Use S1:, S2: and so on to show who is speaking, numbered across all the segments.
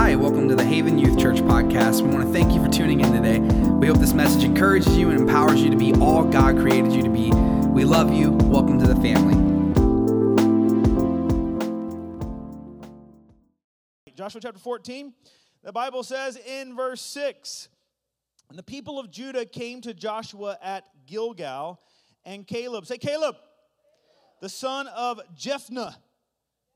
S1: Hi, welcome to the Haven Youth Church podcast. We want to thank you for tuning in today. We hope this message encourages you and empowers you to be all God created you to be. We love you. Welcome to the family.
S2: Joshua chapter 14, the Bible says in verse 6 And the people of Judah came to Joshua at Gilgal, and Caleb, say Caleb, the son of Jephunneh,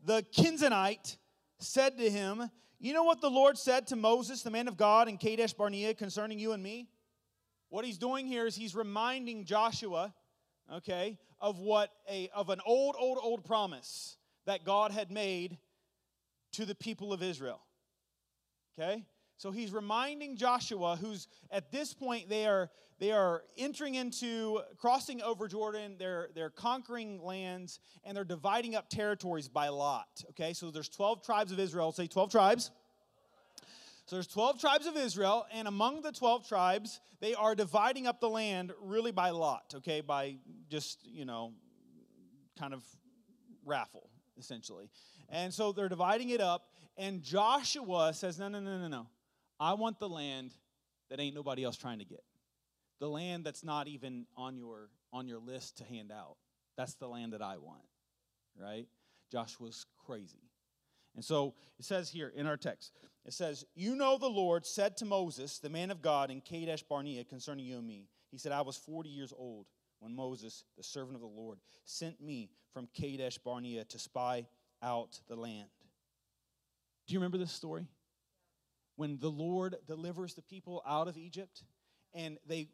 S2: the Kenizzite, said to him, You know what the Lord said to Moses, the man of God, in Kadesh Barnea concerning you and me? What he's doing here is he's reminding Joshua, okay, of what a of an old, old, old promise that God had made to the people of Israel. Okay? So he's reminding Joshua, who's at this point they are they are entering into crossing over Jordan, they're they're conquering lands, and they're dividing up territories by lot. Okay, so there's 12 tribes of Israel. Say 12 tribes. So there's 12 tribes of Israel, and among the 12 tribes, they are dividing up the land really by lot, okay, by just, you know, kind of raffle, essentially. And so they're dividing it up, and Joshua says, No, no, no, no, no. I want the land that ain't nobody else trying to get. The land that's not even on your on your list to hand out. That's the land that I want. Right? Joshua's crazy. And so it says here in our text, it says, You know the Lord said to Moses, the man of God, in Kadesh Barnea concerning you and me. He said, I was 40 years old when Moses, the servant of the Lord, sent me from Kadesh Barnea to spy out the land. Do you remember this story? When the Lord delivers the people out of Egypt and they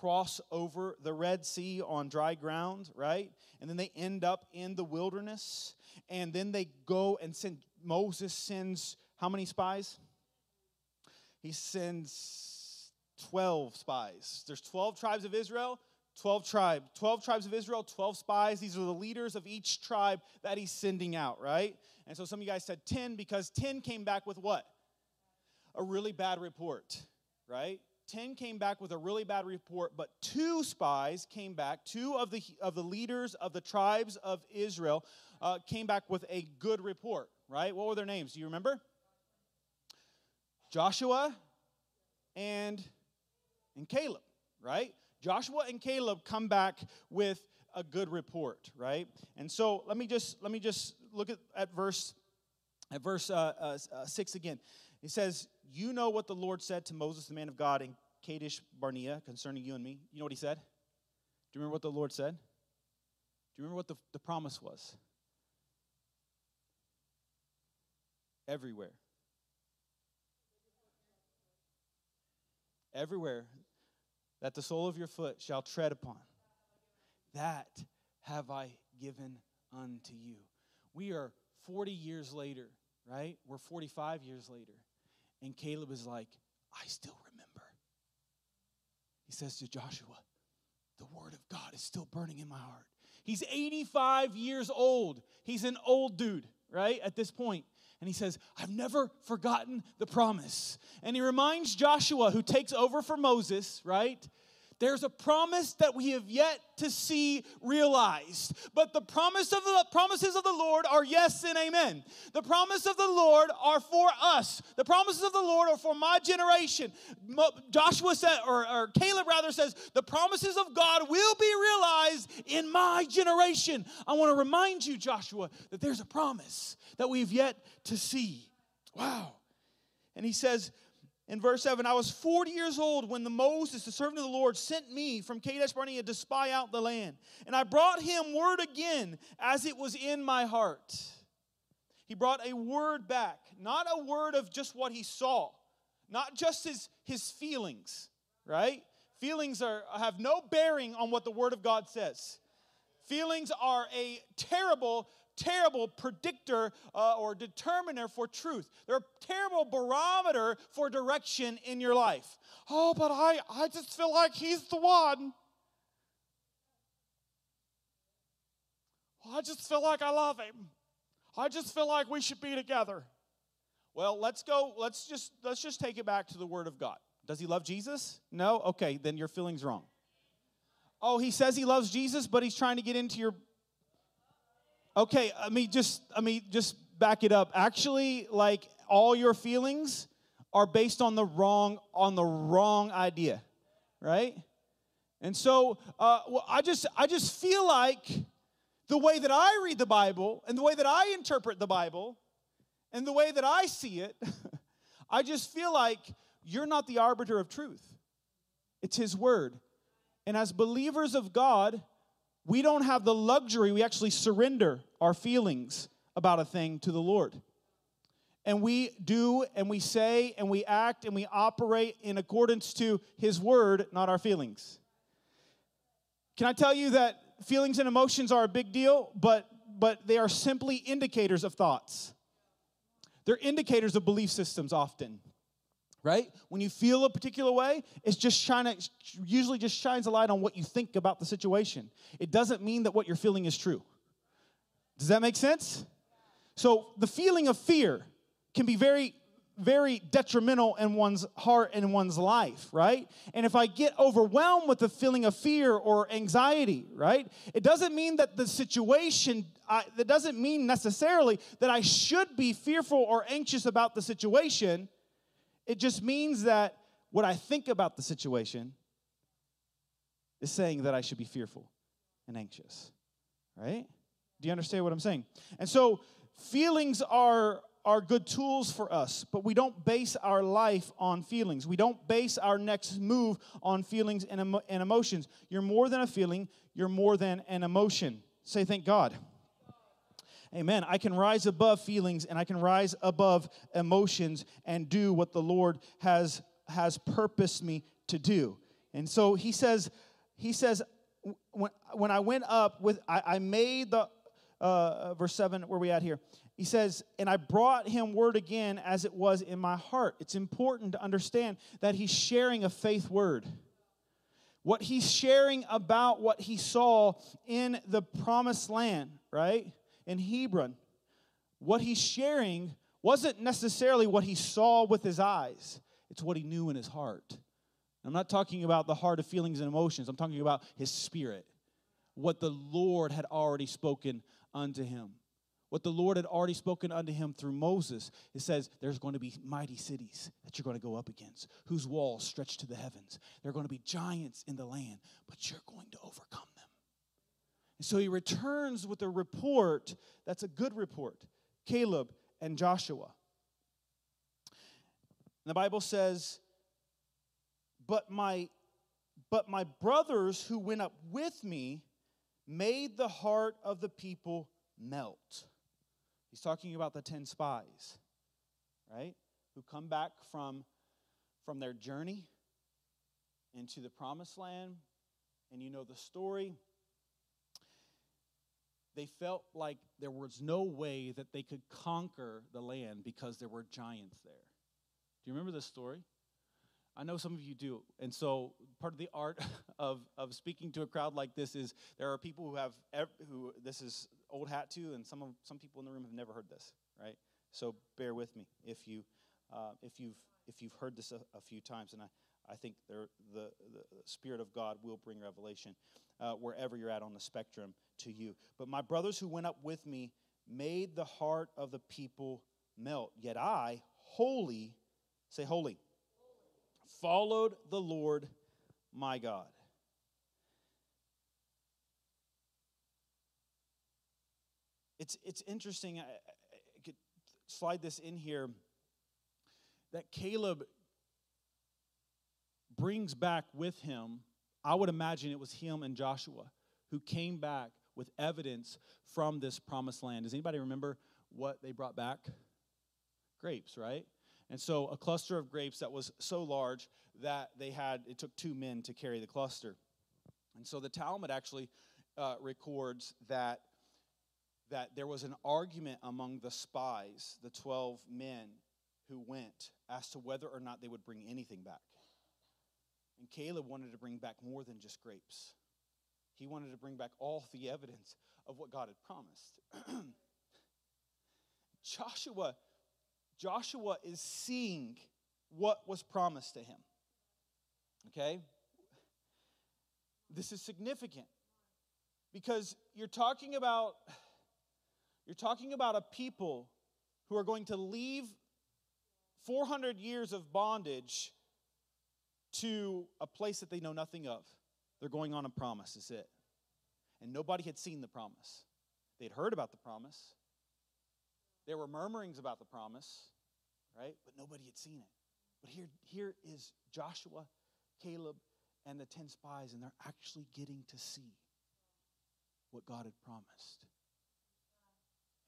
S2: cross over the Red Sea on dry ground, right? And then they end up in the wilderness. And then they go and send, Moses sends how many spies? He sends 12 spies. There's 12 tribes of Israel. 12 tribe 12 tribes of israel 12 spies these are the leaders of each tribe that he's sending out right and so some of you guys said 10 because 10 came back with what a really bad report right? 10 came back with a really bad report but two spies came back two of the of the leaders of the tribes of israel uh, came back with a good report right? What were their names? Do you remember? Joshua and and caleb right? Joshua and Caleb come back with a good report, right? And so let me just let me just look at, at verse at verse uh, uh, uh, six again. It says, "You know what the Lord said to Moses, the man of God, in Kadesh Barnea, concerning you and me." You know what he said? Do you remember what the Lord said? Do you remember what the, the promise was? Everywhere. Everywhere that the sole of your foot shall tread upon. That have I given unto you. We are 40 years later, right? We're 45 years later. And Caleb is like, I still remember. He says to Joshua, The word of God is still burning in my heart. He's 85 years old. He's an old dude, right? At this point. And he says, I've never forgotten the promise. And he reminds Joshua, who takes over for Moses, right? There's a promise that we have yet to see realized. But the promise of the promises of the Lord are yes and amen. The promise of the Lord are for us. The promises of the Lord are for my generation. Joshua said, or, or Caleb rather says, the promises of God will be realized in my generation. I want to remind you, Joshua, that there's a promise that we've yet to see. Wow. And he says, in verse 7, I was 40 years old when the Moses, the servant of the Lord, sent me from Kadesh Barnea to spy out the land. And I brought him word again as it was in my heart. He brought a word back, not a word of just what he saw, not just his, his feelings, right? Feelings are, have no bearing on what the word of God says. Feelings are a terrible terrible predictor uh, or determiner for truth. They're a terrible barometer for direction in your life. Oh, but I, I just feel like he's the one. I just feel like I love him. I just feel like we should be together. Well, let's go, let's just let's just take it back to the word of God. Does he love Jesus? No? Okay, then your feeling's wrong. Oh, he says he loves Jesus, but he's trying to get into your Okay, I mean, just I mean, just back it up. Actually, like all your feelings are based on the wrong on the wrong idea, right? And so uh, well, I just I just feel like the way that I read the Bible and the way that I interpret the Bible and the way that I see it, I just feel like you're not the arbiter of truth. It's His Word. And as believers of God, we don't have the luxury, we actually surrender our feelings about a thing to the Lord. And we do and we say and we act and we operate in accordance to His Word, not our feelings. Can I tell you that feelings and emotions are a big deal, but, but they are simply indicators of thoughts? They're indicators of belief systems often right? When you feel a particular way, it's just shining, usually just shines a light on what you think about the situation. It doesn't mean that what you're feeling is true. Does that make sense? So the feeling of fear can be very, very detrimental in one's heart and one's life, right? And if I get overwhelmed with the feeling of fear or anxiety, right, it doesn't mean that the situation, that doesn't mean necessarily that I should be fearful or anxious about the situation it just means that what I think about the situation is saying that I should be fearful and anxious. Right? Do you understand what I'm saying? And so feelings are are good tools for us, but we don't base our life on feelings. We don't base our next move on feelings and, emo- and emotions. You're more than a feeling, you're more than an emotion. Say, thank God. Amen. I can rise above feelings and I can rise above emotions and do what the Lord has has purposed me to do. And so he says, he says, when, when I went up with, I, I made the, uh, verse 7, where we at here? He says, and I brought him word again as it was in my heart. It's important to understand that he's sharing a faith word. What he's sharing about what he saw in the promised land, right? In Hebron, what he's sharing wasn't necessarily what he saw with his eyes, it's what he knew in his heart. I'm not talking about the heart of feelings and emotions, I'm talking about his spirit, what the Lord had already spoken unto him. What the Lord had already spoken unto him through Moses, it says there's going to be mighty cities that you're going to go up against, whose walls stretch to the heavens. There are going to be giants in the land, but you're going to overcome and so he returns with a report that's a good report Caleb and Joshua. And the Bible says, but my, but my brothers who went up with me made the heart of the people melt. He's talking about the 10 spies, right? Who come back from, from their journey into the promised land. And you know the story they felt like there was no way that they could conquer the land because there were giants there. Do you remember this story? I know some of you do. And so part of the art of, of speaking to a crowd like this is there are people who have, who this is old hat to, and some, of, some people in the room have never heard this, right? So bear with me if, you, uh, if, you've, if you've heard this a, a few times. And I, I think the, the Spirit of God will bring revelation uh, wherever you're at on the spectrum to you. But my brothers who went up with me made the heart of the people melt. Yet I, holy, say holy, followed the Lord my God. It's, it's interesting. I, I could slide this in here that Caleb brings back with him, I would imagine it was him and Joshua who came back with evidence from this promised land. Does anybody remember what they brought back? Grapes, right? And so a cluster of grapes that was so large that they had, it took two men to carry the cluster. And so the Talmud actually uh, records that, that there was an argument among the spies, the 12 men who went, as to whether or not they would bring anything back. And Caleb wanted to bring back more than just grapes. He wanted to bring back all the evidence of what God had promised. Joshua Joshua is seeing what was promised to him. Okay? This is significant because you're talking about you're talking about a people who are going to leave 400 years of bondage to a place that they know nothing of. They're going on a promise, is it. And nobody had seen the promise. They'd heard about the promise. There were murmurings about the promise, right? But nobody had seen it. But here, here is Joshua, Caleb, and the 10 spies, and they're actually getting to see what God had promised.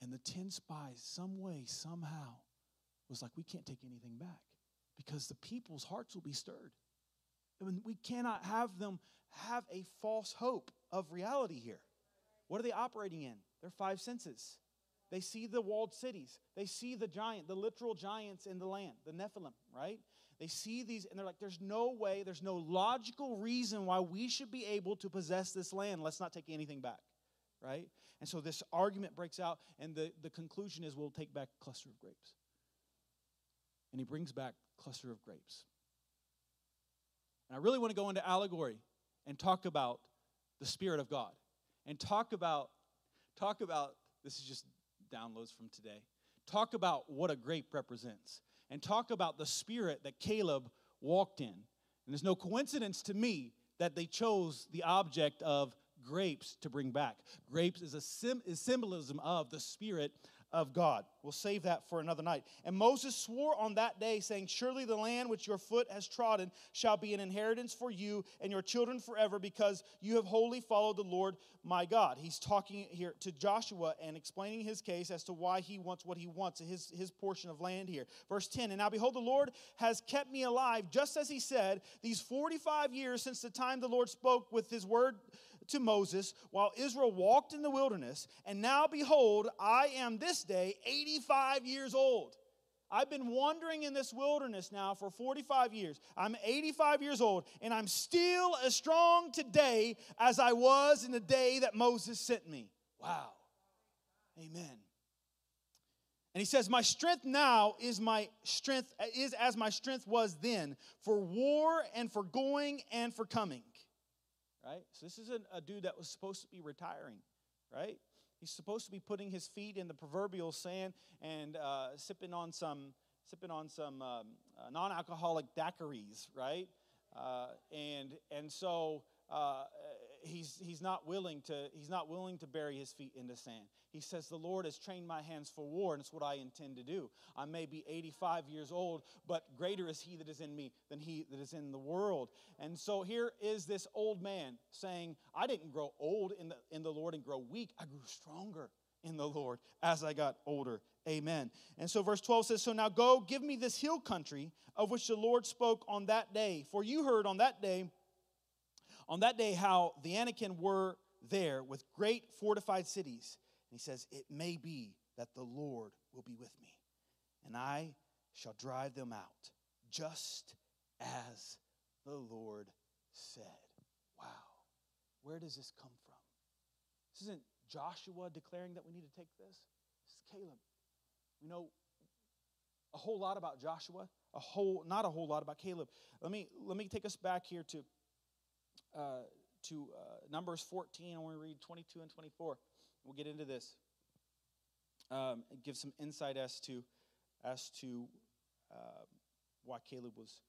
S2: And the 10 spies, some way, somehow, was like, we can't take anything back because the people's hearts will be stirred. Mean, we cannot have them have a false hope of reality here. What are they operating in? Their five senses. They see the walled cities. They see the giant, the literal giants in the land, the Nephilim, right? They see these and they're like, there's no way, there's no logical reason why we should be able to possess this land. Let's not take anything back, right? And so this argument breaks out, and the, the conclusion is we'll take back cluster of grapes. And he brings back cluster of grapes. And I really want to go into allegory and talk about the Spirit of God and talk about, talk about, this is just downloads from today. Talk about what a grape represents and talk about the spirit that Caleb walked in. And there's no coincidence to me that they chose the object of grapes to bring back. Grapes is a sim- is symbolism of the spirit of God. We'll save that for another night. And Moses swore on that day, saying, Surely the land which your foot has trodden shall be an inheritance for you and your children forever, because you have wholly followed the Lord my God. He's talking here to Joshua and explaining his case as to why he wants what he wants, his, his portion of land here. Verse 10 And now behold, the Lord has kept me alive, just as he said, these 45 years since the time the Lord spoke with his word to Moses while Israel walked in the wilderness, and now behold, I am this day 85 years old. I've been wandering in this wilderness now for 45 years. I'm 85 years old, and I'm still as strong today as I was in the day that Moses sent me. Wow. Amen. And he says, My strength now is my strength, is as my strength was then, for war and for going and for coming right? So this is a, a dude that was supposed to be retiring, right? He's supposed to be putting his feet in the proverbial sand and uh, sipping on some sipping on some um, uh, non-alcoholic daiquiris, right? Uh, and and so uh, he's he's not willing to he's not willing to bury his feet in the sand. He says, The Lord has trained my hands for war, and it's what I intend to do. I may be 85 years old, but greater is he that is in me than he that is in the world. And so here is this old man saying, I didn't grow old in the, in the Lord and grow weak, I grew stronger in the Lord as I got older. Amen. And so verse 12 says, So now go, give me this hill country of which the Lord spoke on that day. For you heard on that day, on that day, how the Anakim were there with great fortified cities And he says, It may be that the Lord will be with me, and I shall drive them out, just as the Lord said. Wow. Where does this come from? This isn't Joshua declaring that we need to take this. This is Caleb. We know a whole lot about Joshua, a whole not a whole lot about Caleb. Let me let me take us back here to uh, to uh, Numbers 14, and we read 22 and 24. We'll get into this. Um, and give some insight as to as to uh, why Caleb was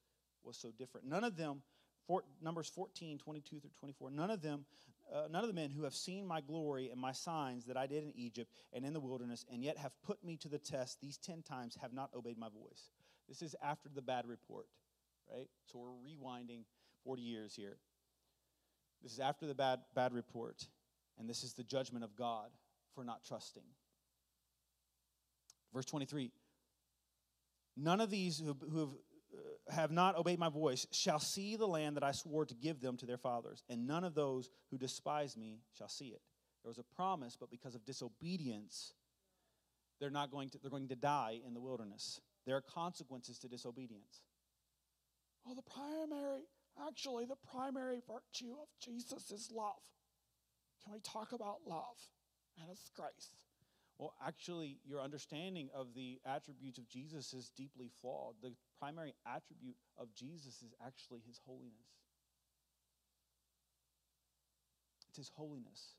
S2: was so different. None of them, for, Numbers 14, 22 through 24, none of them, uh, none of the men who have seen my glory and my signs that I did in Egypt and in the wilderness, and yet have put me to the test these ten times, have not obeyed my voice. This is after the bad report, right? So we're rewinding 40 years here. This is after the bad, bad report. And this is the judgment of God for not trusting. Verse 23 None of these who, who have, uh, have not obeyed my voice shall see the land that I swore to give them to their fathers, and none of those who despise me shall see it. There was a promise, but because of disobedience, they're not going to, they're going to die in the wilderness. There are consequences to disobedience.
S3: Well, the primary, actually, the primary virtue of Jesus is love. Can we talk about love and His grace?
S2: Well, actually, your understanding of the attributes of Jesus is deeply flawed. The primary attribute of Jesus is actually His holiness. It's His holiness.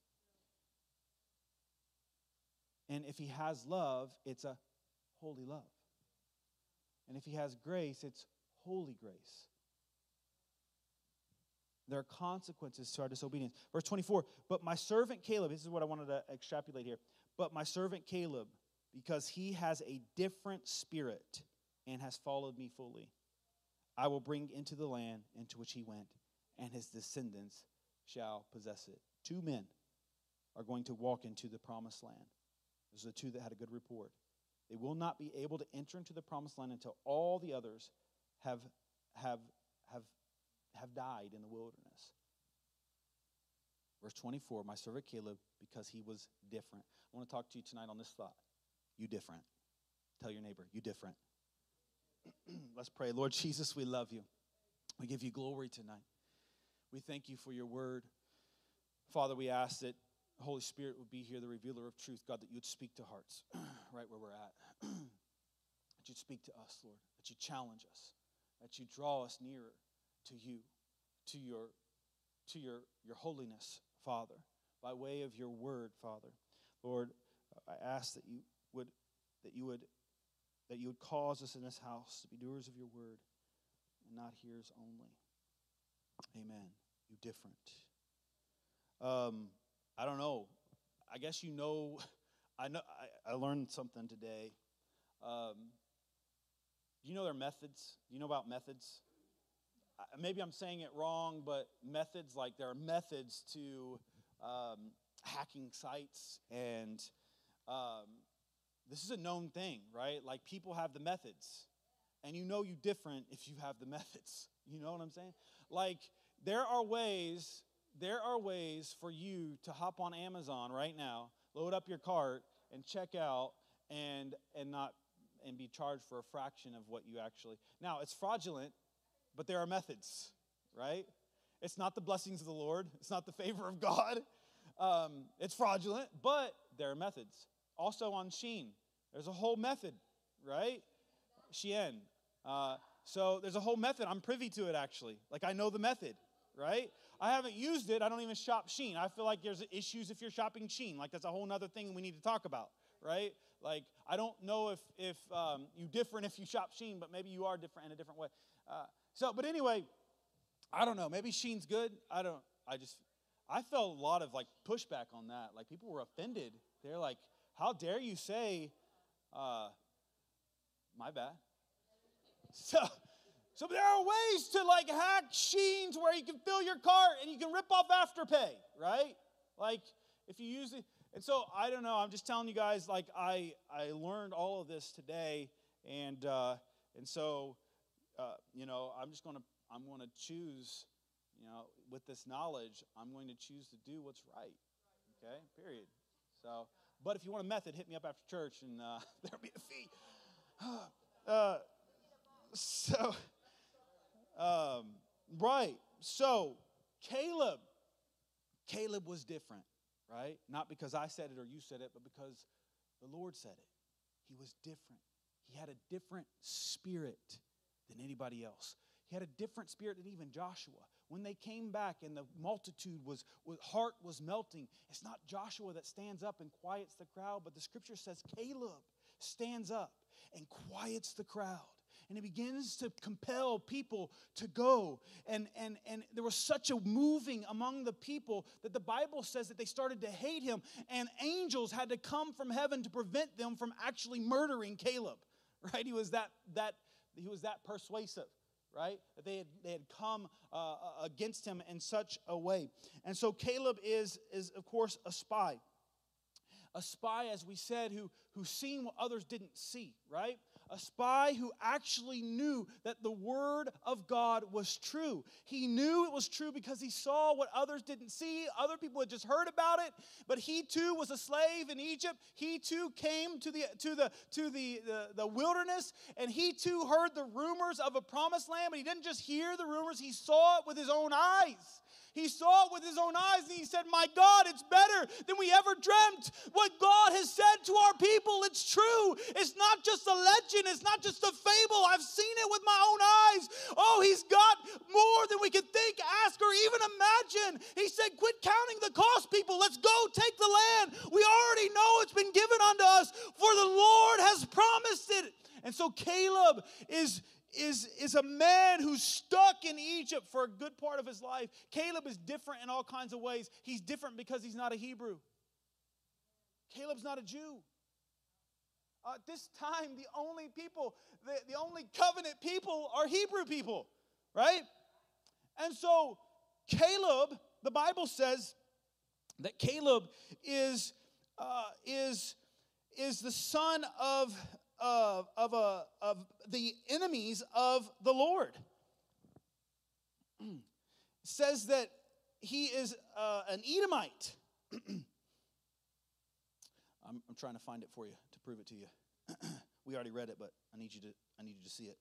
S2: And if He has love, it's a holy love. And if he has grace, it's holy grace. There are consequences to our disobedience. Verse 24, but my servant Caleb, this is what I wanted to extrapolate here. But my servant Caleb, because he has a different spirit and has followed me fully, I will bring into the land into which he went, and his descendants shall possess it. Two men are going to walk into the promised land. Those are the two that had a good report. They will not be able to enter into the promised land until all the others have, have, have, have died in the wilderness. Verse 24, my servant Caleb, because he was different. I want to talk to you tonight on this thought. You different. Tell your neighbor, you different. Let's pray. Lord Jesus, we love you. We give you glory tonight. We thank you for your word. Father, we ask that Holy Spirit would be here, the revealer of truth, God, that you would speak to hearts right where we're at. that you'd speak to us, Lord, that you challenge us, that you draw us nearer to you, to your, to your, your holiness, Father, by way of your word, Father. Lord, I ask that you would that you would that you would cause us in this house to be doers of your word and not hearers only. Amen. You different. Um, I don't know. I guess you know. I know. I, I learned something today. Um, do you know their methods? Do you know about methods? Maybe I'm saying it wrong, but methods like there are methods to um, hacking sites, and um, this is a known thing, right? Like people have the methods, and you know you different if you have the methods. You know what I'm saying? Like there are ways there are ways for you to hop on Amazon right now, load up your cart, and check out and and not and be charged for a fraction of what you actually. Now, it's fraudulent, but there are methods, right? It's not the blessings of the Lord. It's not the favor of God. Um, it's fraudulent, but there are methods. Also on Shein, there's a whole method, right? Shein. Uh, so there's a whole method. I'm privy to it actually. Like I know the method, right? I haven't used it. I don't even shop Shein. I feel like there's issues if you're shopping Shein. Like that's a whole other thing we need to talk about, right? Like I don't know if if um, you different if you shop Shein, but maybe you are different in a different way. Uh, so, but anyway, I don't know. Maybe Shein's good. I don't. I just I felt a lot of like pushback on that. Like people were offended. They're like, "How dare you say, uh, my bad?" So so there are ways to like hack Sheins where you can fill your cart and you can rip off Afterpay, right? Like if you use it. And so I don't know. I'm just telling you guys. Like I I learned all of this today, and uh, and so uh, you know I'm just gonna I'm gonna choose. You know, with this knowledge, I'm going to choose to do what's right. Okay. Period. So, but if you want a method, hit me up after church, and uh, there'll be a fee. uh, so. Um, right. So, Caleb, Caleb was different, right? Not because I said it or you said it, but because the Lord said it. He was different. He had a different spirit than anybody else. He had a different spirit than even Joshua. When they came back and the multitude was, was heart was melting, it's not Joshua that stands up and quiets the crowd, but the scripture says Caleb stands up and quiets the crowd and he begins to compel people to go. And, and, and there was such a moving among the people that the Bible says that they started to hate him, and angels had to come from heaven to prevent them from actually murdering Caleb. Right? He was that, that, he was that persuasive right? That they had, they had come uh, against him in such a way. And so Caleb is, is, of course, a spy. A spy, as we said, who, who seen what others didn't see, right? A spy who actually knew that the word of God was true. He knew it was true because he saw what others didn't see. Other people had just heard about it, but he too was a slave in Egypt. He too came to the to the to the, the, the wilderness and he too heard the rumors of a promised land, but he didn't just hear the rumors, he saw it with his own eyes. He saw it with his own eyes and he said, My God, it's better than we ever dreamt. What God has said to our people, it's true. It's not just a legend, it's not just a fable. I've seen it with my own eyes. Oh, he's got more than we could think, ask, or even imagine. He said, Quit counting the cost, people. Let's go take the land. We already know it's been given unto us, for the Lord has promised it. And so Caleb is, is, is a man who's stuck in Egypt for a good part of his life. Caleb is different in all kinds of ways. He's different because he's not a Hebrew, Caleb's not a Jew. Uh, at this time, the only people, the, the only covenant people are Hebrew people, right? And so Caleb, the Bible says that Caleb is, uh, is, is the son of, of, of, a, of the enemies of the Lord. says that he is uh, an Edomite. I'm, I'm trying to find it for you to prove it to you. we already read it, but I need you to, I need you to see it.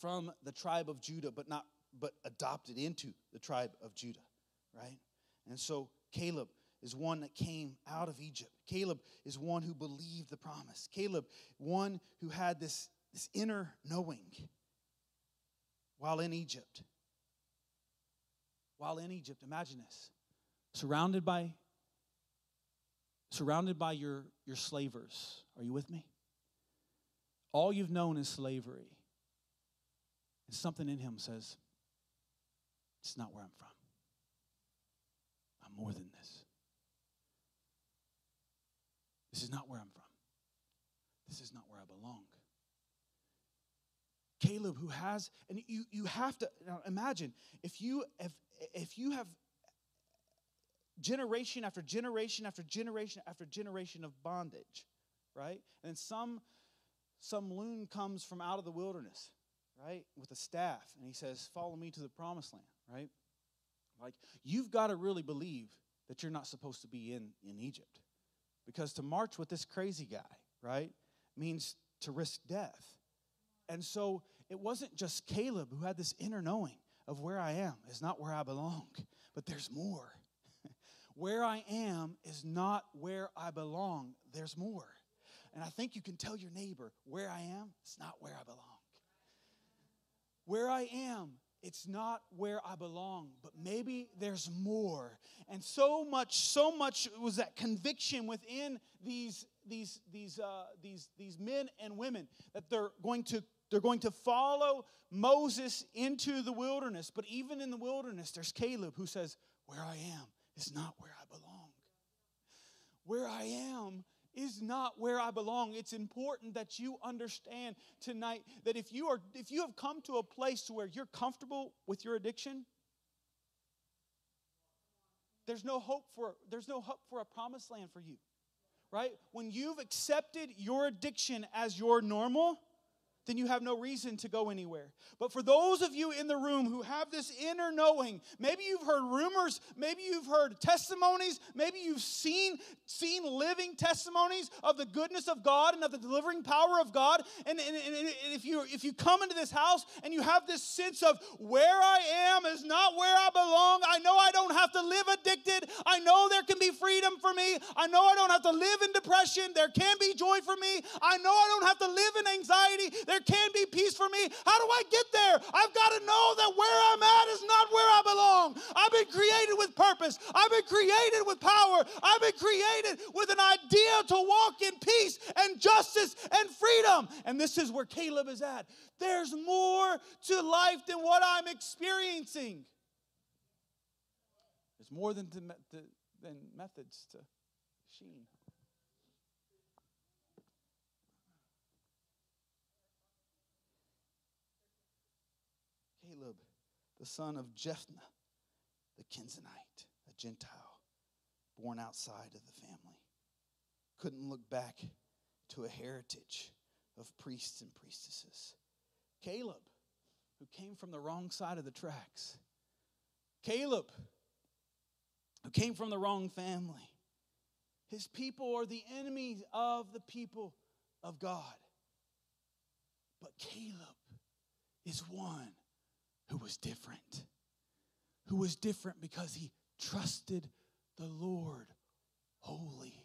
S2: From the tribe of Judah, but not but adopted into the tribe of Judah, right? And so Caleb is one that came out of Egypt. Caleb is one who believed the promise. Caleb, one who had this, this inner knowing while in Egypt. While in Egypt, imagine this. Surrounded by surrounded by your, your slavers. Are you with me? All you've known is slavery. And something in him says, it's not where I'm from. I'm more than this. This is not where I'm from. This is not where I belong. Caleb, who has, and you, you have to now imagine if you if if you have generation after generation after generation after generation of bondage, right? And some some loon comes from out of the wilderness, right, with a staff, and he says, "Follow me to the promised land." right? Like, you've got to really believe that you're not supposed to be in, in Egypt. Because to march with this crazy guy, right, means to risk death. And so it wasn't just Caleb who had this inner knowing of where I am is not where I belong, but there's more. where I am is not where I belong, there's more. And I think you can tell your neighbor, where I am, it's not where I belong. Where I am it's not where I belong, but maybe there's more. And so much, so much was that conviction within these, these, these, uh, these, these men and women that they're going to they're going to follow Moses into the wilderness. But even in the wilderness, there's Caleb who says, Where I am is not where I belong. Where I am is not where I belong. It's important that you understand tonight that if you are if you have come to a place where you're comfortable with your addiction, there's no hope for there's no hope for a promised land for you. Right? When you've accepted your addiction as your normal, then you have no reason to go anywhere. But for those of you in the room who have this inner knowing, maybe you've heard rumors, maybe you've heard testimonies, maybe you've seen seen living testimonies of the goodness of God and of the delivering power of God. And, and, and if you if you come into this house and you have this sense of where I am is not where I belong, I know I don't have to live addicted. I know there can be freedom for me. I know I don't have to live in depression. There can be joy for me. I know I don't have to live in anxiety. Can be peace for me. How do I get there? I've got to know that where I'm at is not where I belong. I've been created with purpose, I've been created with power, I've been created with an idea to walk in peace and justice and freedom. And this is where Caleb is at. There's more to life than what I'm experiencing. There's more than, than methods to Shein. Caleb, the son of Jephthah, the Kenizzite, a Gentile, born outside of the family, couldn't look back to a heritage of priests and priestesses. Caleb, who came from the wrong side of the tracks. Caleb, who came from the wrong family. His people are the enemies of the people of God. But Caleb is one who was different. Who was different because he trusted the Lord wholly.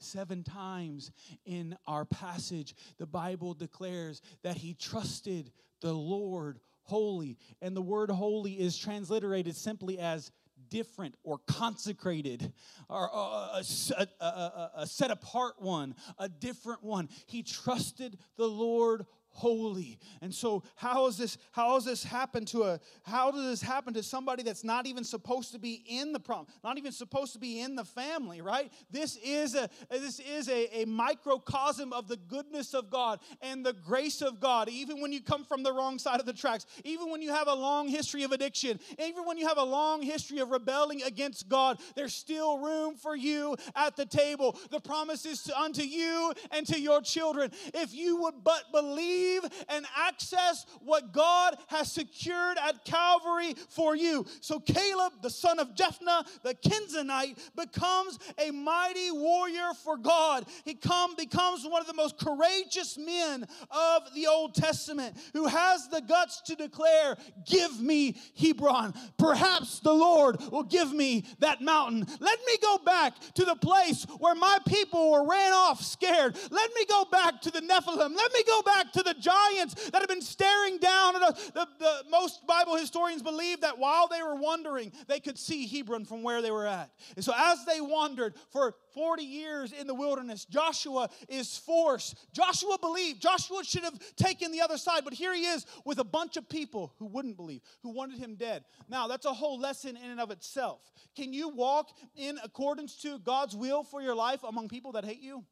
S2: Seven times in our passage, the Bible declares that he trusted the Lord holy. And the word holy is transliterated simply as different or consecrated or uh, uh, a, a, a, a set apart one, a different one. He trusted the Lord holy. And so how is this how does this happen to a how does this happen to somebody that's not even supposed to be in the prom, not even supposed to be in the family, right? This is a this is a, a microcosm of the goodness of God and the grace of God. Even when you come from the wrong side of the tracks, even when you have a long history of addiction, even when you have a long history of rebelling against God, there's still room for you at the table. The promise is to, unto you and to your children. If you would but believe receive and access what God has secured at Calvary for you. So Caleb, the son of Jephunneh, the Kenizzite, becomes a mighty warrior for God. He come, becomes one of the most courageous men of the Old Testament who has the guts to declare, Give me Hebron. Perhaps the Lord will give me that mountain. Let me go back to the place where my people were ran off scared. Let me go back to the Nephilim. Let me go back to the the giants that have been staring down at us. The, the, most Bible historians believe that while they were wandering, they could see Hebron from where they were at. And so as they wandered for 40 years in the wilderness, Joshua is forced. Joshua believed. Joshua should have taken the other side, but here he is with a bunch of people who wouldn't believe, who wanted him dead. Now, that's a whole lesson in and of itself. Can you walk in accordance to God's will for your life among people that hate you?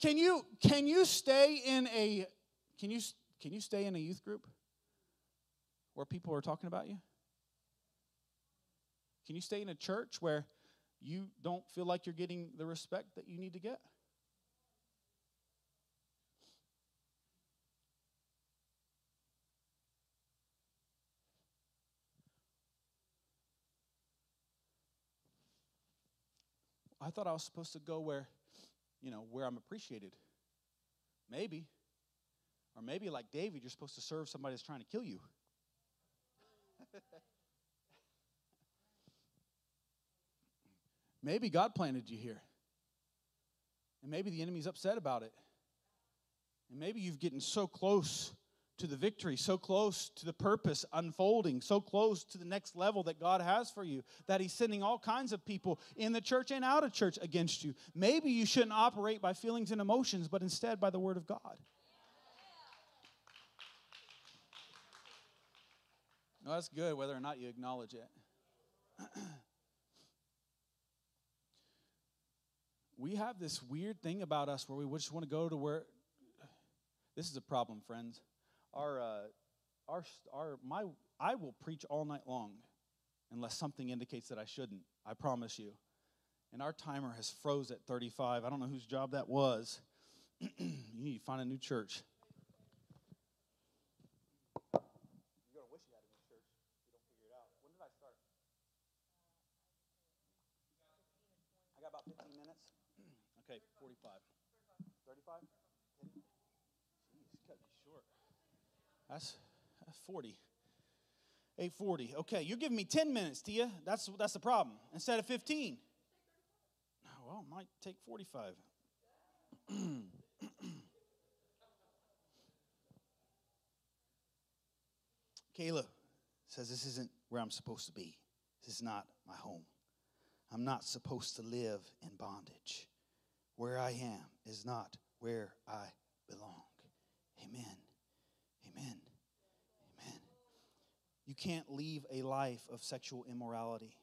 S2: Can you can you stay in a can you can you stay in a youth group where people are talking about you? Can you stay in a church where you don't feel like you're getting the respect that you need to get? I thought I was supposed to go where you know, where I'm appreciated. Maybe. Or maybe like David, you're supposed to serve somebody that's trying to kill you. maybe God planted you here. And maybe the enemy's upset about it. And maybe you've gotten so close to the victory, so close to the purpose unfolding, so close to the next level that God has for you, that He's sending all kinds of people in the church and out of church against you. Maybe you shouldn't operate by feelings and emotions, but instead by the Word of God. That's good, whether or not you acknowledge it. we have this weird thing about us where we just want to go to where. This is a problem, friends our, uh, our, our, my, I will preach all night long unless something indicates that I shouldn't. I promise you. And our timer has froze at 35. I don't know whose job that was. you need to find a new church. Okay, 45. 35? That's 40. 840. Okay, you're giving me 10 minutes, Tia. That's, that's the problem. Instead of 15. Well, it might take 45. Caleb says, This isn't where I'm supposed to be. This is not my home. I'm not supposed to live in bondage. Where I am is not where I belong. Amen. Amen. You can't leave a life of sexual immorality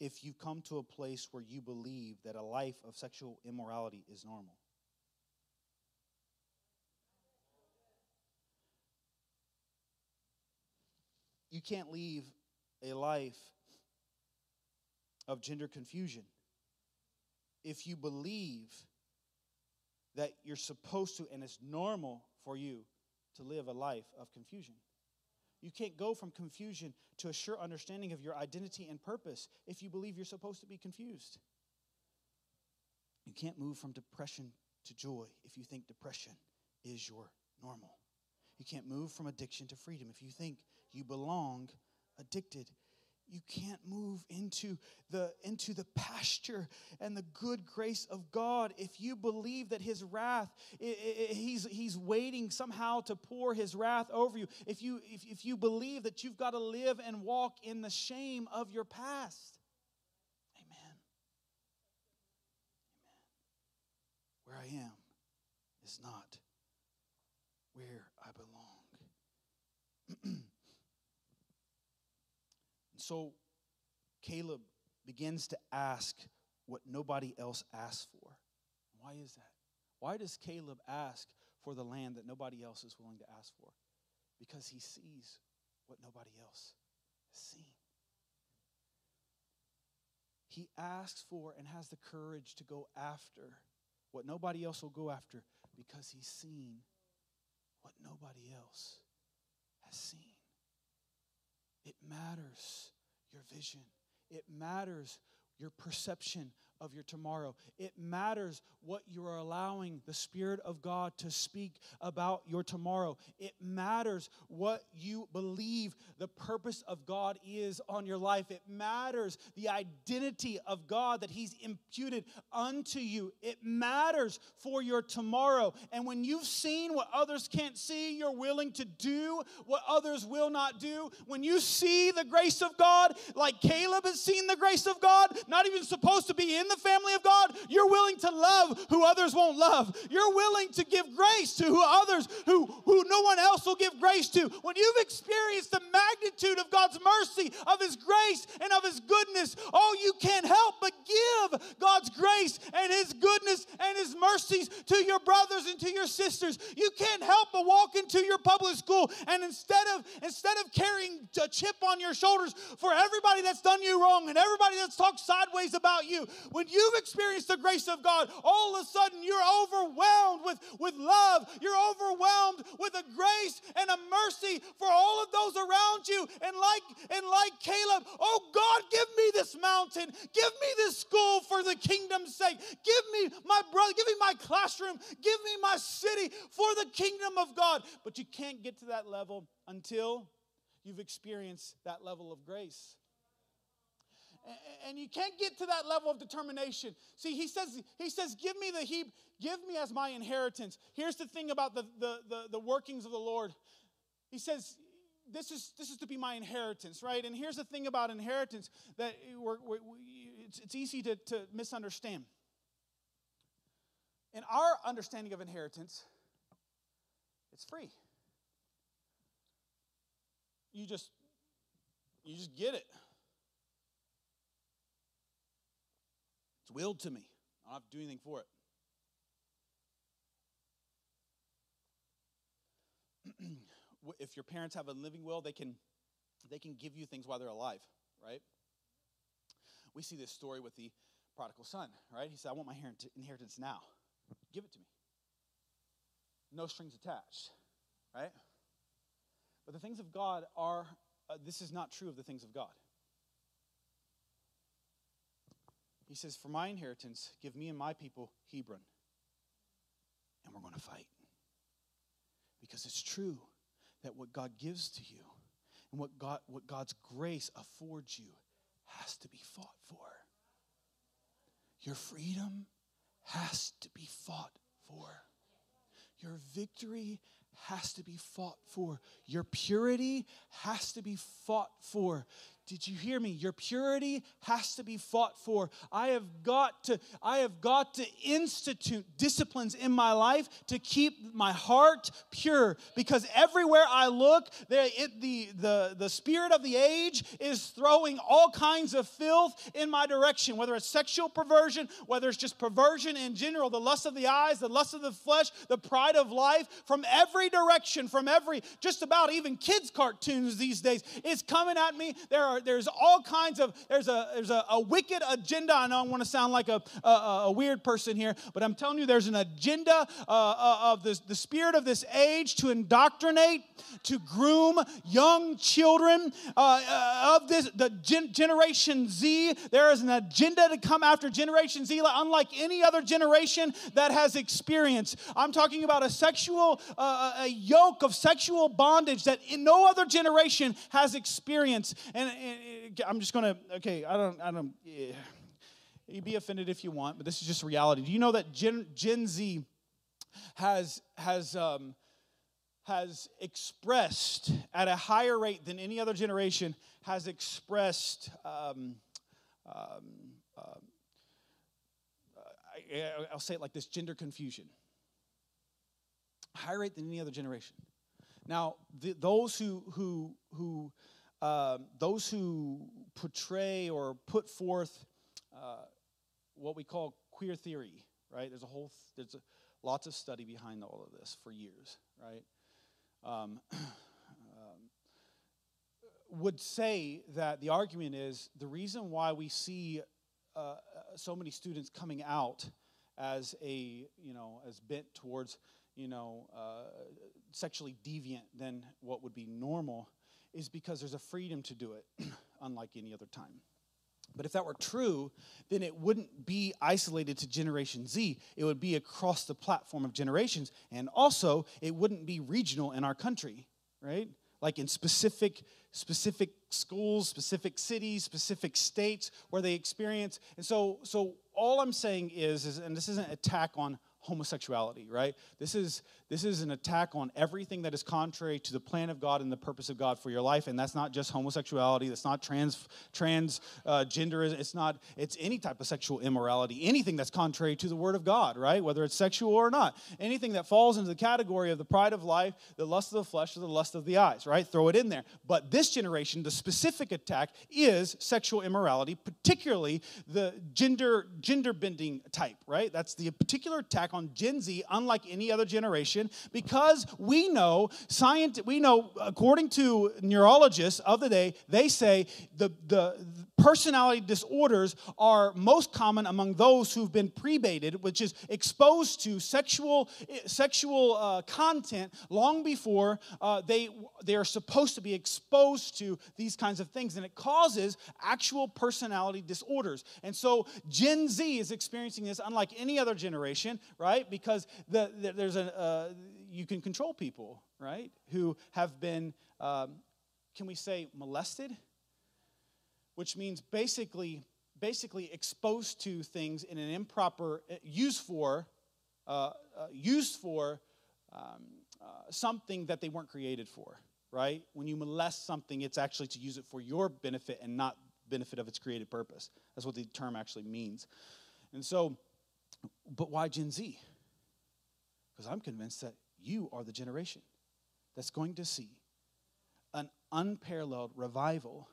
S2: if you've come to a place where you believe that a life of sexual immorality is normal. You can't leave a life of gender confusion if you believe that you're supposed to and it's normal for you to live a life of confusion. You can't go from confusion to a sure understanding of your identity and purpose if you believe you're supposed to be confused. You can't move from depression to joy if you think depression is your normal. You can't move from addiction to freedom if you think you belong addicted. You can't move into the into the pasture and the good grace of God. If you believe that his wrath he's he's waiting somehow to pour his wrath over you. If you if, if you believe that you've got to live and walk in the shame of your past. Amen. Amen. Where I am is not where I belong And so Caleb begins to ask what nobody else asks for. Why is that? Why does Caleb ask for the land that nobody else is willing to ask for? Because he sees what nobody else has seen. He asks for and has the courage to go after what nobody else will go after because he's seen what nobody else has seen. It matters your vision. It matters your perception of your tomorrow. It matters what you are allowing the Spirit of God to speak about your tomorrow. It matters what you believe the purpose of God is on your life. It matters the identity of God that He's imputed unto you. It matters for your tomorrow. And when you've seen what others can't see, you're willing to do what others will not do. When you see the grace of God, like Caleb has seen the grace of God, not even supposed to be in the family of God, you're willing to love who others won't love. You're willing to give grace to who others who, who no one else will give grace to. When you've experienced the magnitude of God's mercy, of His grace, and of His goodness, oh, you can't help but give God's grace and His goodness and His mercies to your brothers and to your sisters. You can't help but walk into your public school and instead of instead of carrying a chip on your shoulders for everybody that's done you wrong and everybody that's talked sideways about you, when you've experienced the grace of God, all of a sudden you're overwhelmed with, with love. You're overwhelmed with a grace and a mercy for all of those around you. And like and like Caleb, oh God, give me this mountain. Give me this school for the kingdom's sake. Give me my brother, give me my classroom, give me my city for the kingdom of God. But you can't get to that level until you've experienced that level of grace. And you can't get to that level of determination. See, he says, he says, give me the heap, give me as my inheritance. Here's the thing about the, the, the, the workings of the Lord. He says, this is, this is to be my inheritance, right? And here's the thing about inheritance that we're, we we- it's, it's easy to, to misunderstand. In our understanding of inheritance, it's free. You just, you just get it. It's willed to me. I don't have to do anything for it. if your parents have a living will, they can they can give you things while they're alive, right? We see this story with the prodigal son, right? He said, "I want my inheritance now. Give it to me. No strings attached, right?" But the things of God are uh, this is not true of the things of God. He says, For my inheritance, give me and my people Hebron. And we're going to fight. Because it's true that what God gives to you and what, God, what God's grace affords you has to be fought for. Your freedom has to be fought for. Your victory has to be fought for. Your purity has to be fought for. Did you hear me? Your purity has to be fought for. I have got to I have got to institute disciplines in my life to keep my heart pure because everywhere I look, it, the the the spirit of the age is throwing all kinds of filth in my direction, whether it's sexual perversion, whether it's just perversion in general, the lust of the eyes, the lust of the flesh, the pride of life from every direction, from every just about even kids cartoons these days. is coming at me. There are there's all kinds of there's a there's a, a wicked agenda. I know I want to sound like a, a, a weird person here, but I'm telling you, there's an agenda uh, uh, of this, the spirit of this age to indoctrinate, to groom young children uh, uh, of this the gen- Generation Z. There is an agenda to come after Generation Z, unlike any other generation that has experienced. I'm talking about a sexual uh, a yoke of sexual bondage that in no other generation has experienced, and I'm just gonna. Okay, I don't. I don't. Yeah. You be offended if you want, but this is just reality. Do you know that Gen, Gen Z has has um, has expressed at a higher rate than any other generation has expressed um, um, um I, will say it like this gender confusion higher rate than any other generation now the, those who who who uh, those who portray or put forth uh, what we call queer theory right? There's a whole there's a, lots of study behind all of this for years right? Um, um, would say that the argument is the reason why we see uh, uh, so many students coming out as a you know as bent towards you know uh, sexually deviant than what would be normal is because there's a freedom to do it unlike any other time but if that were true, then it wouldn't be isolated to Generation Z. It would be across the platform of generations. And also, it wouldn't be regional in our country, right? Like in specific specific schools, specific cities, specific states where they experience. And so so all I'm saying is, is and this isn't an attack on homosexuality, right? This is this is an attack on everything that is contrary to the plan of God and the purpose of God for your life, and that's not just homosexuality. That's not trans trans uh. It's not. It's any type of sexual immorality. Anything that's contrary to the Word of God, right? Whether it's sexual or not. Anything that falls into the category of the pride of life, the lust of the flesh, or the lust of the eyes, right? Throw it in there. But this generation, the specific attack is sexual immorality, particularly the gender gender bending type, right? That's the particular attack on Gen Z, unlike any other generation, because we know, science, we know, according to neurologists of the day, they say the, the personality disorders are most common among those who've been prebated, which is exposed to sexual, sexual uh, content long before uh, they, they are supposed to be exposed to these kinds of things. And it causes actual personality disorders. And so Gen Z is experiencing this unlike any other generation, right? Because the, the there's a, uh, you can control people, right? Who have been, um, can we say, molested? Which means basically basically exposed to things in an improper uh, used for uh, uh, used for um, uh, something that they weren't created for right? When you molest something it's actually to use it for your benefit and not benefit of its created purpose. That's what the term actually means. And so but why gen z? Because i'm convinced that you are the generation that's going to see an unparalleled revival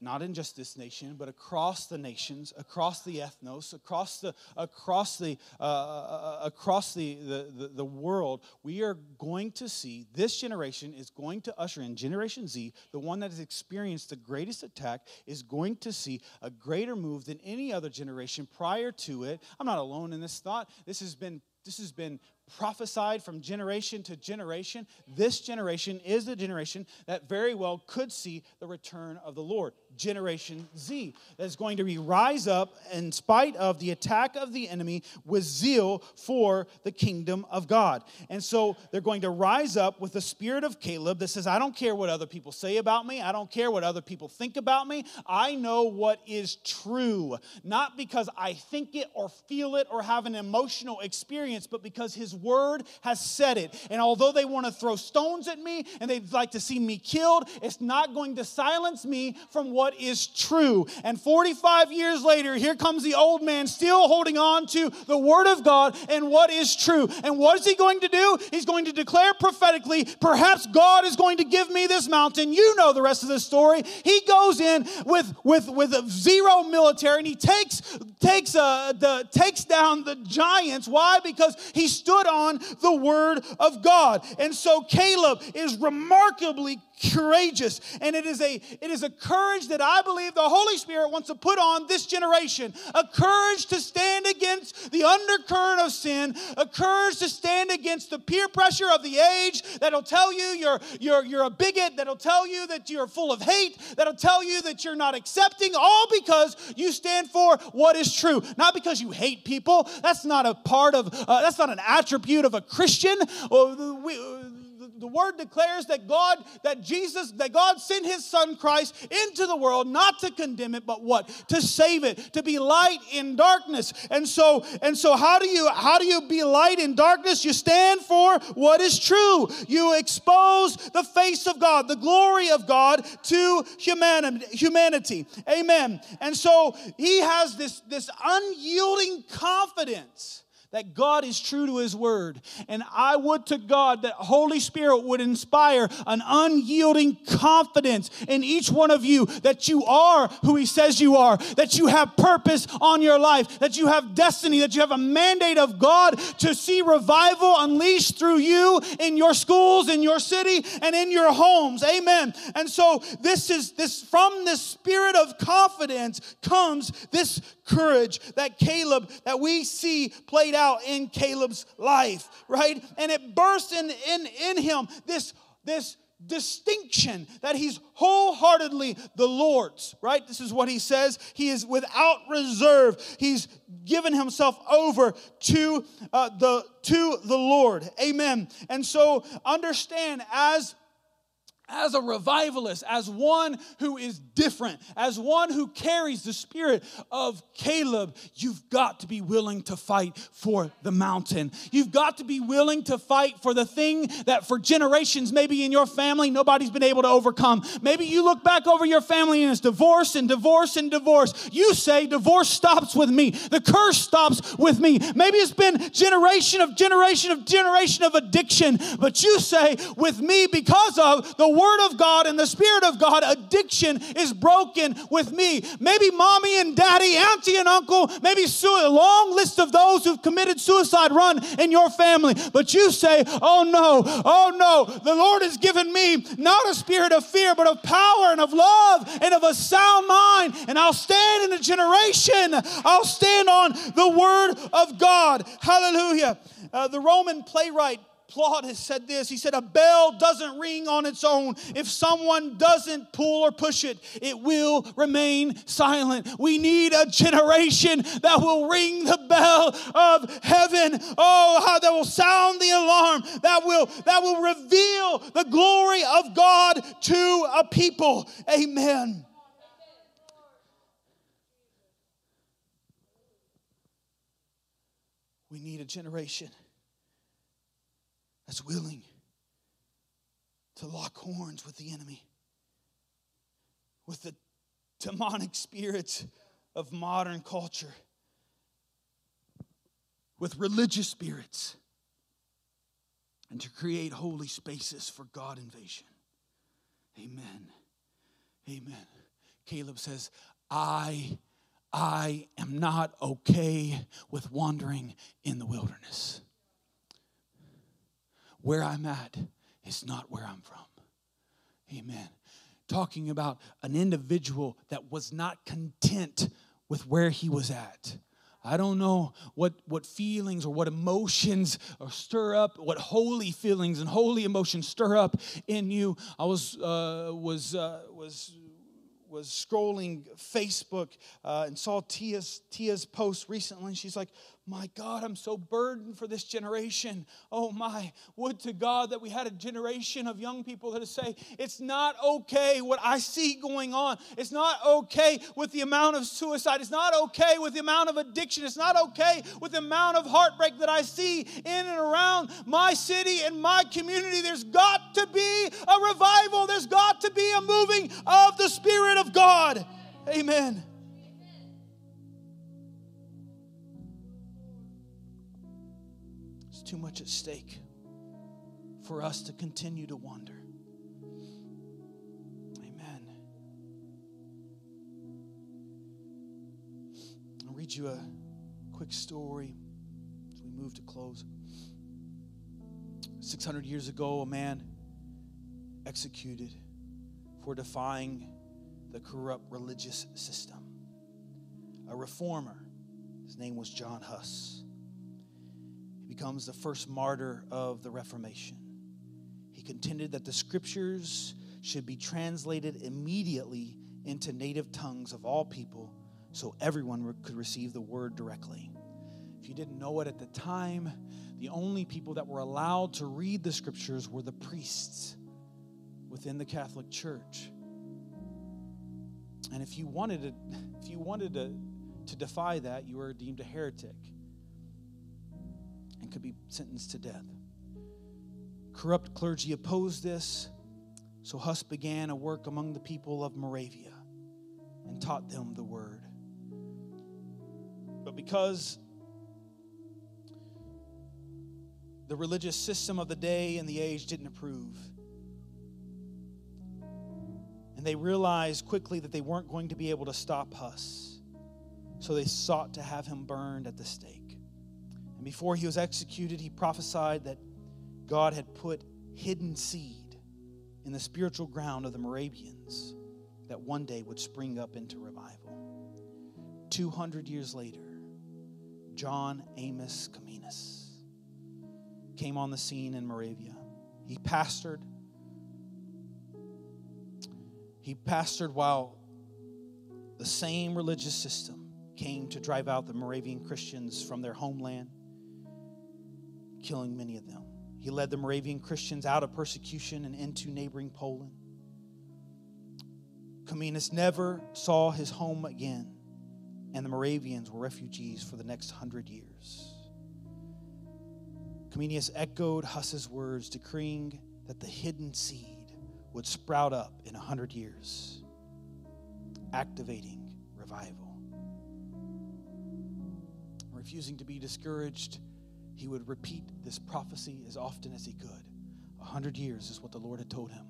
S2: not in just this nation, but across the nations, across the ethnos, across the across the uh, uh, uh, across the, the, the, the world, we are going to see this generation is going to usher in Generation Z, the one that has experienced the greatest attack, is going to see a greater move than any other generation prior to it. I'm not alone in this thought. This has been this has been prophesied from generation to generation. This generation is the generation that very well could see the return of the Lord. Generation Z that is going to be rise up in spite of the attack of the enemy with zeal for the kingdom of God. And so they're going to rise up with the spirit of Caleb that says, I don't care what other people say about me. I don't care what other people think about me. I know what is true, not because I think it or feel it or have an emotional experience, but because his word has said it. And although they want to throw stones at me and they'd like to see me killed, it's not going to silence me from what is true. And 45 years later, here comes the old man still holding on to the word of God and what is true. And what is he going to do? He's going to declare prophetically, perhaps God is going to give me this mountain. You know the rest of the story. He goes in with with with zero military and he takes takes uh, the takes down the giants. Why? Because he stood on the word of God. And so Caleb is remarkably courageous. And it is a it is a courage that I believe the Holy Spirit wants to put on this generation. A courage to stand against the undercurrent of sin. A courage to stand against the peer pressure of the age that'll tell you you're you're you're a bigot that'll tell you that you're full of hate that'll tell you that you're not accepting all because you stand for what is true. Not because you hate people. That's not a part of uh, that's not an attribute of a Christian. We, the word declares that God, that Jesus, that God sent his son Christ into the world not to condemn it, but what? To save it, to be light in darkness. And so, and so how do you how do you be light in darkness? You stand for what is true. You expose the face of God, the glory of God to humanity. Amen. And so he has this, this unyielding confidence that God is true to his word. And I would to God that Holy Spirit would inspire an unyielding confidence in each one of you that you are who he says you are, that you have purpose on your life, that you have destiny, that you have a mandate of God to see revival unleashed through you in your schools, in your city, and in your homes. Amen. And so this is this from this spirit of confidence comes this courage that Caleb, that we see played out in Caleb's life, right? And it bursts in, in, in him this, this distinction that he's wholeheartedly the Lord's, right? This is what he says. He is without reserve. He's given himself over to uh, the to the Lord. Amen. And so understand as as a revivalist, as one who is different, as one who carries the spirit of Caleb, you've got to be willing to fight for the mountain. You've got to be willing to fight for the thing that for generations, maybe in your family, nobody's been able to overcome. Maybe you look back over your family and it's divorce and divorce and divorce. You say, divorce stops with me. The curse stops with me. Maybe it's been generation of generation of generation of addiction, but you say, with me, because of the Word of God and the Spirit of God, addiction is broken with me. Maybe mommy and daddy, auntie and uncle, maybe a long list of those who've committed suicide run in your family. But you say, oh no, oh no, the Lord has given me not a spirit of fear, but of power and of love and of a sound mind. And I'll stand in a generation, I'll stand on the Word of God. Hallelujah. Uh, the Roman playwright Plaute has said this. He said, A bell doesn't ring on its own. If someone doesn't pull or push it, it will remain silent. We need a generation that will ring the bell of heaven. Oh, how that will sound the alarm, that will, that will reveal the glory of God to a people. Amen. We need a generation that's willing to lock horns with the enemy, with the demonic spirits of modern culture, with religious spirits, and to create holy spaces for God invasion. Amen. Amen. Caleb says, I I am not okay with wandering in the wilderness where I'm at is not where I'm from. Amen. Talking about an individual that was not content with where he was at. I don't know what, what feelings or what emotions or stir up, what holy feelings and holy emotions stir up in you. I was uh, was uh, was was scrolling Facebook uh, and saw Tia's Tia's post recently. And she's like, my God, I'm so burdened for this generation. Oh my, would to God that we had a generation of young people that say, it's not okay what I see going on. It's not okay with the amount of suicide. It's not okay with the amount of addiction. It's not okay with the amount of heartbreak that I see in and around my city and my community. There's got to be a revival, there's got to be a moving of the Spirit of God. Amen. Too much at stake for us to continue to wander. Amen. I'll read you a quick story as we move to close. 600 years ago, a man executed for defying the corrupt religious system. A reformer, his name was John Huss becomes the first martyr of the Reformation. He contended that the scriptures should be translated immediately into native tongues of all people so everyone could receive the word directly. If you didn't know it at the time, the only people that were allowed to read the scriptures were the priests within the Catholic Church. And if you wanted to, if you wanted to, to defy that, you were deemed a heretic and could be sentenced to death. Corrupt clergy opposed this, so Huss began a work among the people of Moravia and taught them the word. But because the religious system of the day and the age didn't approve, and they realized quickly that they weren't going to be able to stop Huss. So they sought to have him burned at the stake. And before he was executed, he prophesied that God had put hidden seed in the spiritual ground of the Moravians that one day would spring up into revival. 200 years later, John Amos Comenius came on the scene in Moravia. He pastored he pastored while the same religious system came to drive out the Moravian Christians from their homeland, killing many of them. He led the Moravian Christians out of persecution and into neighboring Poland. Comenius never saw his home again, and the Moravians were refugees for the next hundred years. Comenius echoed Huss's words, decreeing that the hidden seed would sprout up in a hundred years, activating revival. Refusing to be discouraged, he would repeat this prophecy as often as he could. A hundred years is what the Lord had told him.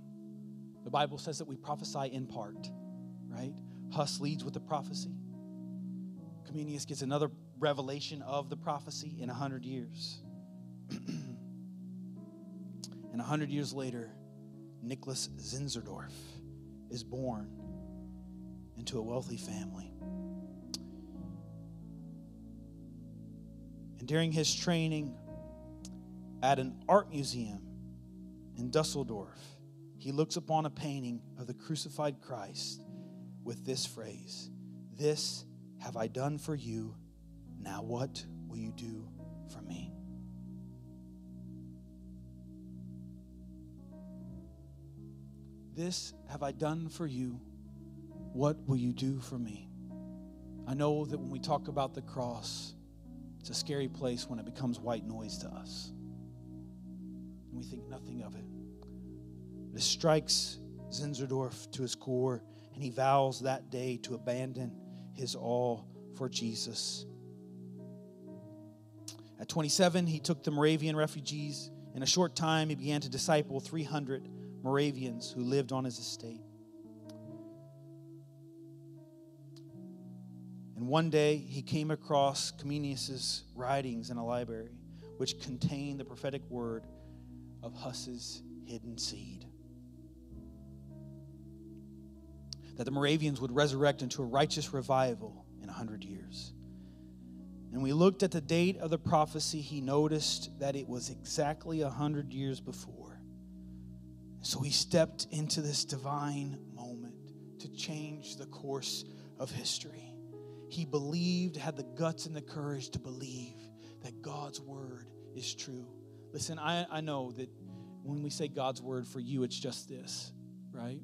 S2: The Bible says that we prophesy in part, right? Huss leads with the prophecy. Comenius gets another revelation of the prophecy in a hundred years. and a hundred years later, Nicholas Zinzendorf is born into a wealthy family. During his training at an art museum in Dusseldorf, he looks upon a painting of the crucified Christ with this phrase This have I done for you. Now what will you do for me? This have I done for you. What will you do for me? I know that when we talk about the cross, it's a scary place when it becomes white noise to us. And we think nothing of it. It strikes Zinzendorf to his core, and he vows that day to abandon his all for Jesus. At 27, he took the Moravian refugees. In a short time, he began to disciple 300 Moravians who lived on his estate. And one day he came across Comenius's writings in a library, which contained the prophetic word of Huss's hidden seed. That the Moravians would resurrect into a righteous revival in a hundred years. And we looked at the date of the prophecy, he noticed that it was exactly a hundred years before. So he stepped into this divine moment to change the course of history. He believed, had the guts and the courage to believe that God's word is true. Listen, I, I know that when we say God's word for you, it's just this, right?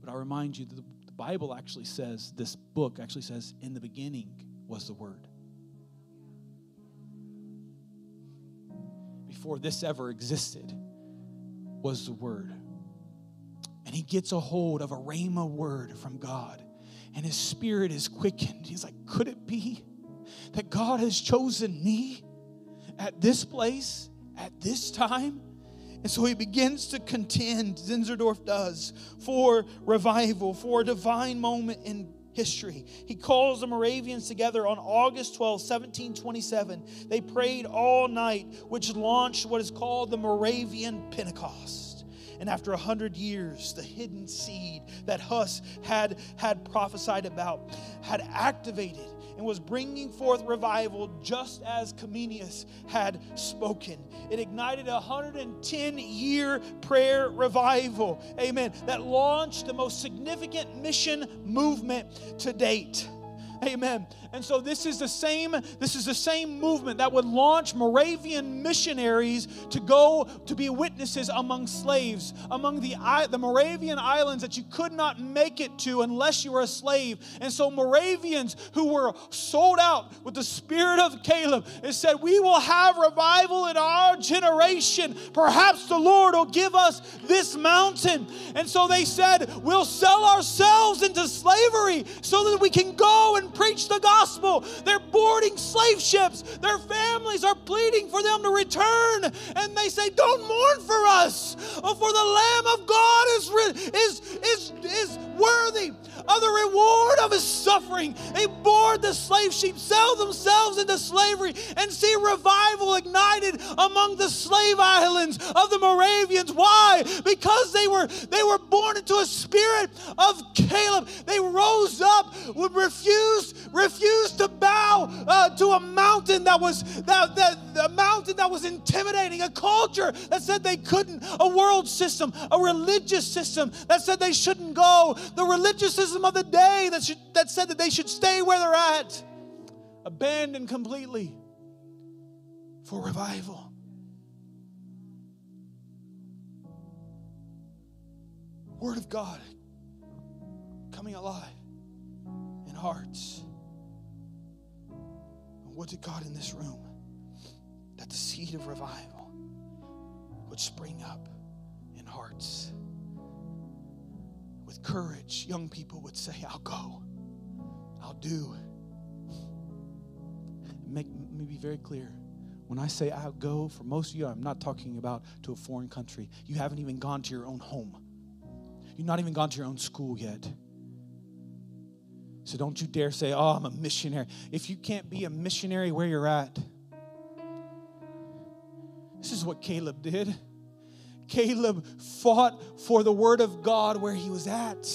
S2: But I remind you that the, the Bible actually says, this book actually says, in the beginning was the word. Before this ever existed was the word and he gets a hold of a rhema word from God, and his spirit is quickened. He's like, Could it be that God has chosen me at this place, at this time? And so he begins to contend, Zinzendorf does, for revival, for a divine moment in history. He calls the Moravians together on August 12, 1727. They prayed all night, which launched what is called the Moravian Pentecost. And after a hundred years, the hidden seed that Huss had, had prophesied about had activated and was bringing forth revival just as Comenius had spoken. It ignited a 110 year prayer revival, amen, that launched the most significant mission movement to date Amen. And so this is the same this is the same movement that would launch Moravian missionaries to go to be witnesses among slaves, among the the Moravian islands that you could not make it to unless you were a slave. And so Moravians who were sold out with the spirit of Caleb, and said, "We will have revival in our generation. Perhaps the Lord will give us this mountain." And so they said, "We'll sell ourselves into slavery so that we can go and preach the gospel. They're boarding slave ships. Their families are pleading for them to return. And they say, Don't mourn for us, for the Lamb of God is, is, is, is worthy of the reward of his suffering. They board the slave ship, sell themselves into slavery, and see revival ignited among the slave islands of the Moravians. Why? Because they were they were born into a spirit of Caleb. They rose up, would refuse refused to bow uh, to a mountain that was that, that a mountain that was intimidating, a culture that said they couldn't, a world system, a religious system that said they shouldn't go, the religious system of the day that, should, that said that they should stay where they're at, abandoned completely for revival. Word of God coming alive in hearts. And to God in this room that the seed of revival would spring up in hearts. With courage, young people would say, I'll go, I'll do. Make me be very clear. When I say I'll go, for most of you, I'm not talking about to a foreign country. You haven't even gone to your own home. You've not even gone to your own school yet. So don't you dare say, Oh, I'm a missionary. If you can't be a missionary where you're at, this is what Caleb did. Caleb fought for the word of God where he was at.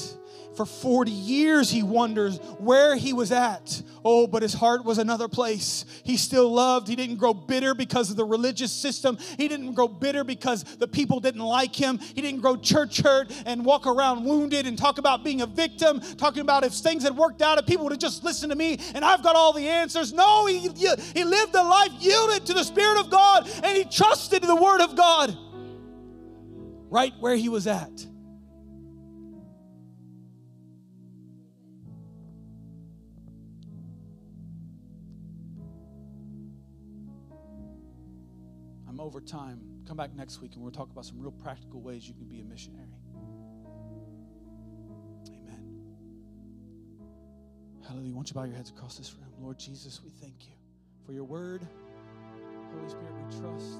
S2: For 40 years, he wonders where he was at. Oh, but his heart was another place. He still loved. He didn't grow bitter because of the religious system. He didn't grow bitter because the people didn't like him. He didn't grow church hurt and walk around wounded and talk about being a victim, talking about if things had worked out, if people would have just listened to me and I've got all the answers. No, he, he lived a life yielded to the Spirit of God and he trusted the Word of God right where he was at. I'm over time. Come back next week and we'll talk about some real practical ways you can be a missionary. Amen. Hallelujah. Won't you bow your heads across this room? Lord Jesus, we thank you for your word. Holy Spirit, we trust.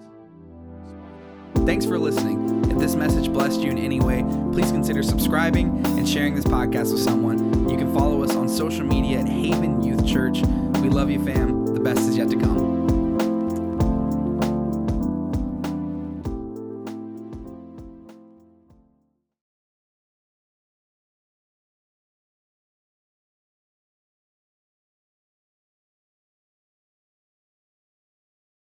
S1: Thanks for listening. If this message blessed you in any way, please consider subscribing and sharing this podcast with someone. You can follow us on social media at Haven Youth Church. We love you, fam. The best is yet to come.